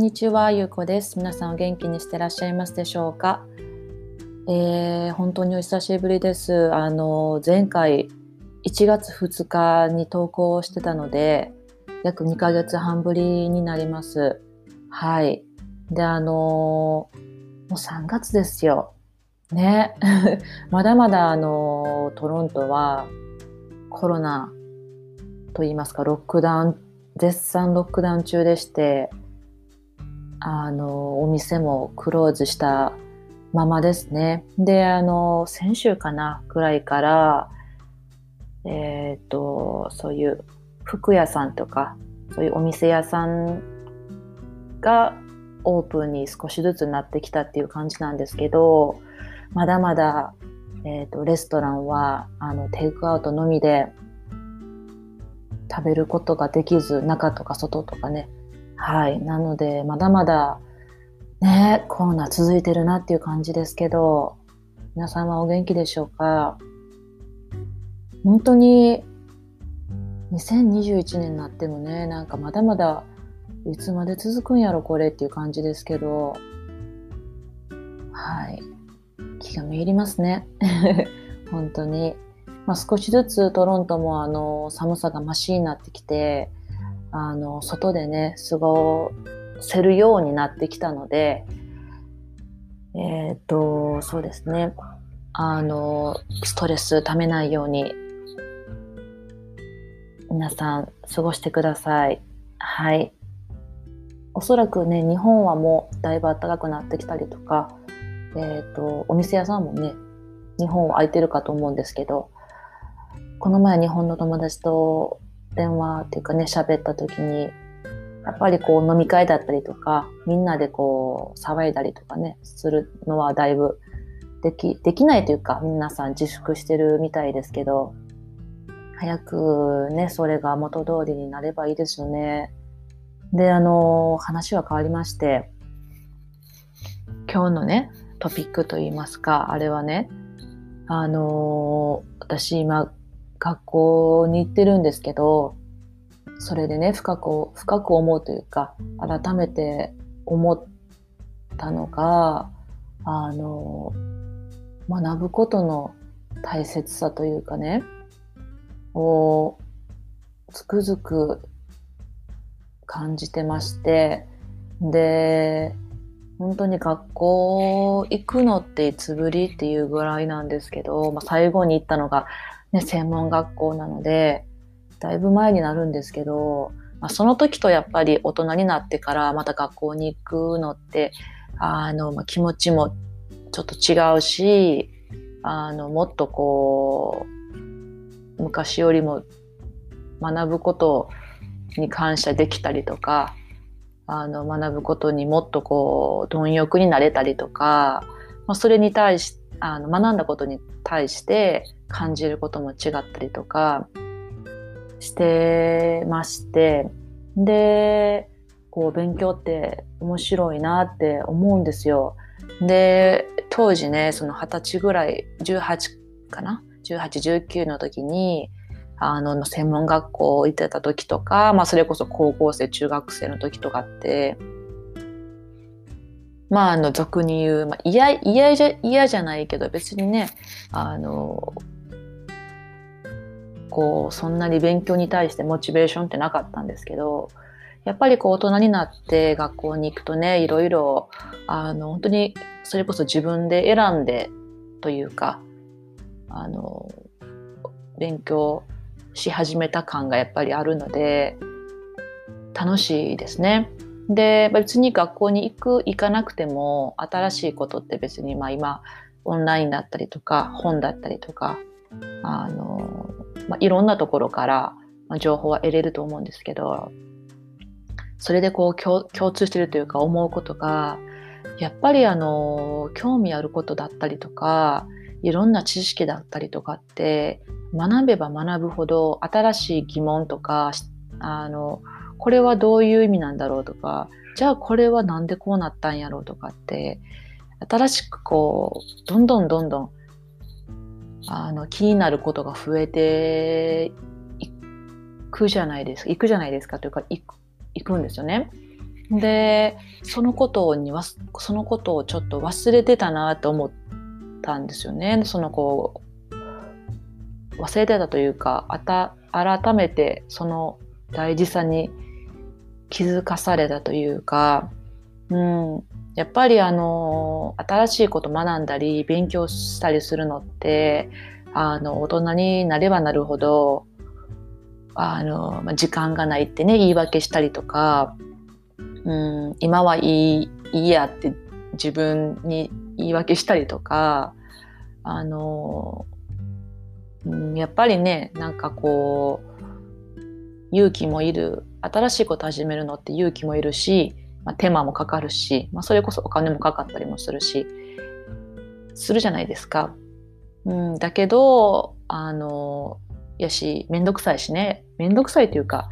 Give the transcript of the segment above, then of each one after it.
こんにちは、ゆうこです。皆さんお元気にしてらっしゃいますでしょうか？えー、本当にお久しぶりです。あの前回1月2日に投稿してたので、約2ヶ月半ぶりになります。はい。で、あのもう3月ですよ。ね。まだまだあのトロントはコロナと言いますか、ロックダウン、絶賛ロックダウン中でして、あの、お店もクローズしたままですね。で、あの、先週かな、ぐらいから、えっ、ー、と、そういう服屋さんとか、そういうお店屋さんがオープンに少しずつなってきたっていう感じなんですけど、まだまだ、えっ、ー、と、レストランは、あの、テイクアウトのみで食べることができず、中とか外とかね。はい。なので、まだまだ、ね、コロナ続いてるなっていう感じですけど、皆さんはお元気でしょうか？本当に、2021年になってもね、なんかまだまだ、いつまで続くんやろ、これっていう感じですけど、はい。気がめいりますね。本当に。まあ、少しずつトロントもあの寒さがマシになってきてあの外でね過ごせるようになってきたのでえっ、とそうですねあのストレスためないように皆さん過ごしてください。はい。おそらくね、日本はもうだいぶ暖かくなってきたりとか、えっ、と、お店屋さんもね、日本は空いてるかと思うんですけど、この前日本の友達と電話っていうかね、喋った時に、やっぱりこう飲み会だったりとか、みんなでこう騒いだりとかね、するのはだいぶでき、できないというか、皆さん自粛してるみたいですけど、早くね、それが元通りになればいいですよね。で、あの、話は変わりまして、今日のね、トピックといいますか、あれはね、あの、私今、学校に行ってるんですけど、それでね、深く、深く思うというか、改めて思ったのが、あの、学ぶことの大切さというかね、をつくづく感じてまして、で、本当に学校行くのっていつぶりっていうぐらいなんですけど、まあ、最後に行ったのがね、専門学校なので、だいぶ前になるんですけど、まあ、その時とやっぱり大人になってからまた学校に行くのって、あの、まあ、気持ちもちょっと違うし、あの、もっとこう、昔よりも学ぶことに感謝できたりとか、あの、学ぶことにもっとこう、貪欲になれたりとか、まあ、それに対してあの学んだことに対して感じることも違ったりとかしてましてでこう勉強って面白いなって思うんですよ。で当時ねその二十歳ぐらい18かな？1819の時にあの専門学校行ってた時とか、まあ、それこそ高校生中学生の時とかってまあ、あの、俗に言う、まあ、嫌、嫌じゃ、嫌じゃないけど、別にね、あの、こう、そんなに勉強に対してモチベーションってなかったんですけど、やっぱりこう、大人になって学校に行くとね、いろいろ、あの、本当に、それこそ自分で選んで、というか、あの、勉強し始めた感がやっぱりあるので、楽しいですね。で別に学校に行く行かなくても新しいことって別にまあ今オンラインだったりとか本だったりとかあの、まあ、いろんなところから情報は得れると思うんですけどそれでこう共通してるというか思うことがやっぱりあの興味あることだったりとかいろんな知識だったりとかって学べば学ぶほど新しい疑問とかあのこれはどういう意味なんだろうとかじゃあこれはなんでこうなったんやろうとかって新しくこうどんどんどんどんあの気になることが増えていくじゃないですか行くじゃないですかというか行く行くんですよね。でそのことにわそのことをちょっと忘れてたなと思ったんですよね。そのこう忘れてたというかあた改めてその大事さに気づかされたというか、うん、やっぱりあの新しいこと学んだり勉強したりするのってあの大人になればなるほどあの時間がないってね言い訳したりとかうん。今はいいいいやって自分に言い訳したりとかあの、うん、やっぱりねなんかこう勇気もいる新しいこと始めるのって勇気もいるし、まあ、手間もかかるし、まあ、それこそお金もかかったりもするしするじゃないですか。うん、だけどあのやし面倒くさいしね面倒くさいというか、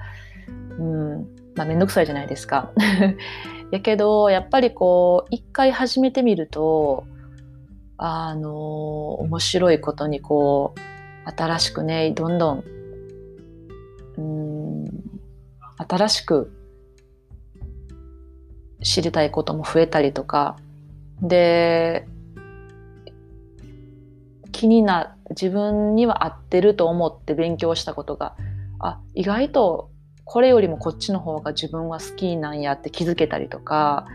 うんまあ、面倒くさいじゃないですか。やけどやっぱりこう一回始めてみるとあの面白いことにこう新しくねどんどんうん。新しく知りたいことも増えたりとか。で気にな自分には合ってると思って勉強したことがあ意外とこれよりもこっちの方が自分は好きなんやって気づけたりとか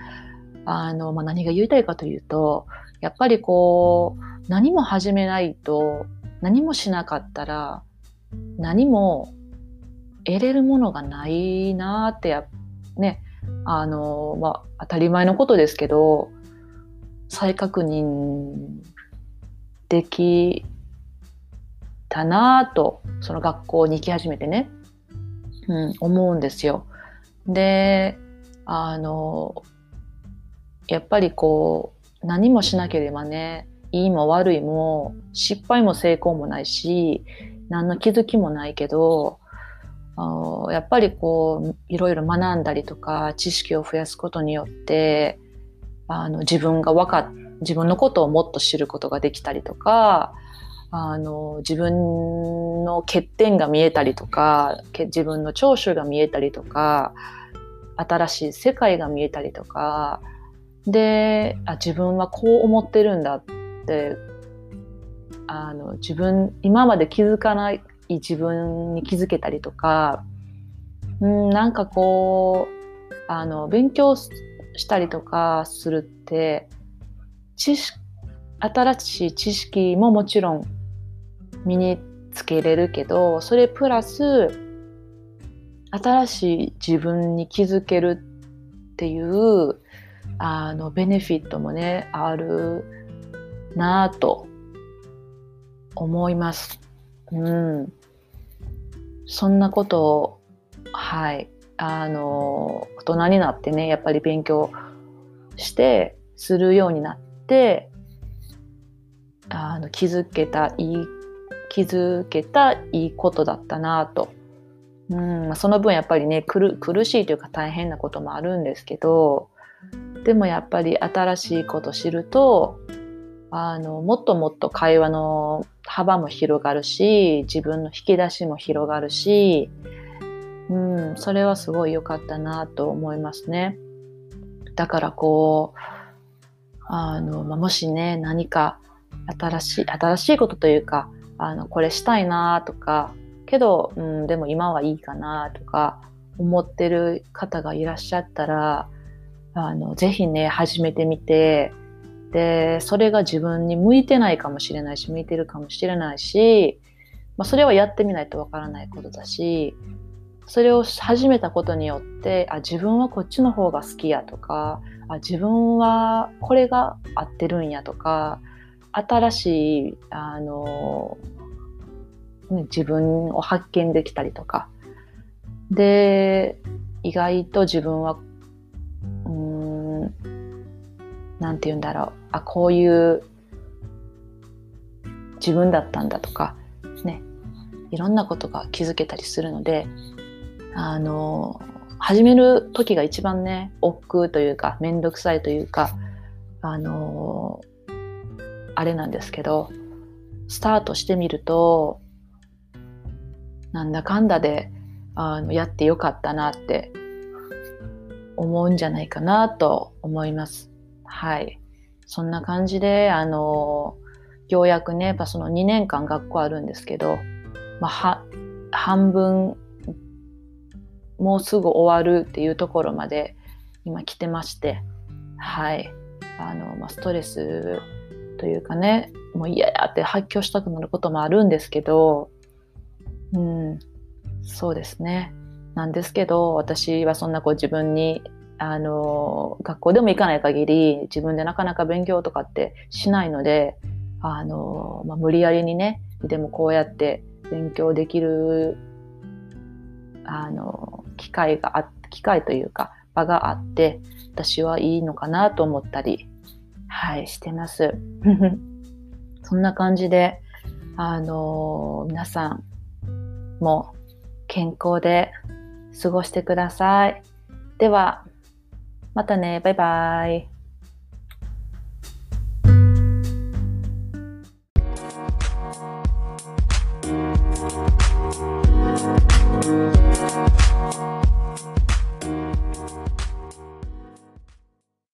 あの、まあ、何が言いたいかというとやっぱりこう何も始めないと何もしなかったら何も得れるものがないなってやねあのまあ当たり前のことですけど再確認できたなとその学校に行き始めてねうん、思うんですよ。であのやっぱりこう何もしなければねいいも悪いも失敗も成功もないし何の気づきもないけどやっぱりこういろいろ学んだりとか知識を増やすことによってあの自分が分かっ自分のことをもっと知ることができたりとかあの自分の欠点が見えたりとか自分の長所が見えたりとか新しい世界が見えたりとかであ自分はこう思ってるんだってあの自分今まで気づかない自分に気づけたりとかうんなんかこうあの勉強したりとかするって知識新しい知識ももちろん身につけれるけどそれプラス新しい自分に気づけるっていうあのベネフィットもねあるなぁと思います。うん、そんなことをはいあの大人になってねやっぱり勉強してするようになってあの気づけたいい気づけたいいことだったなと。うんその分やっぱりね苦しいというか大変なこともあるんですけどでもやっぱり新しいこと知るとあのもっともっと会話の幅も広がるし自分の引き出しも広がるし、うん、それはすごい良かったなと思いますね。だからこうあの、まあ、もしね何か新しい新しいことというかあのこれしたいなとかけど、うん、でも今はいいかなとか思ってる方がいらっしゃったらあのぜひね始めてみてでそれが自分に向いてないかもしれないし向いてるかもしれないし、まあ、それはやってみないとわからないことだしそれを始めたことによってあ自分はこっちの方が好きやとかあ自分はこれが合ってるんやとか新しいあの、自分を発見できたりとか。で意外と自分はなんて言うんだろうあこういう自分だったんだとかねいろんなことが気づけたりするのであの始める時が一番ね億劫というか面倒くさいというかあのあれなんですけどスタートしてみるとなんだかんだであのやってよかったなって思うんじゃないかなと思います。はい。そんな感じで、あの、ようやくね、やっぱその2年間学校あるんですけど、まあ、半分、もうすぐ終わるっていうところまで今来てまして、はい。あの、まあ、ストレスというかね、もう嫌やって発狂したくなることもあるんですけど、うん、そうですね。なんですけど、私はそんなこう自分に、あの、学校でも行かない限り、自分でなかなか勉強とかってしないので、あの、まあ、無理やりにね、でもこうやって勉強できる、あの、機会があ、機会というか、場があって、私はいいのかなと思ったり、はい、してます。そんな感じで、あの皆さんも健康で過ごしてください。では、またね。バイバイ。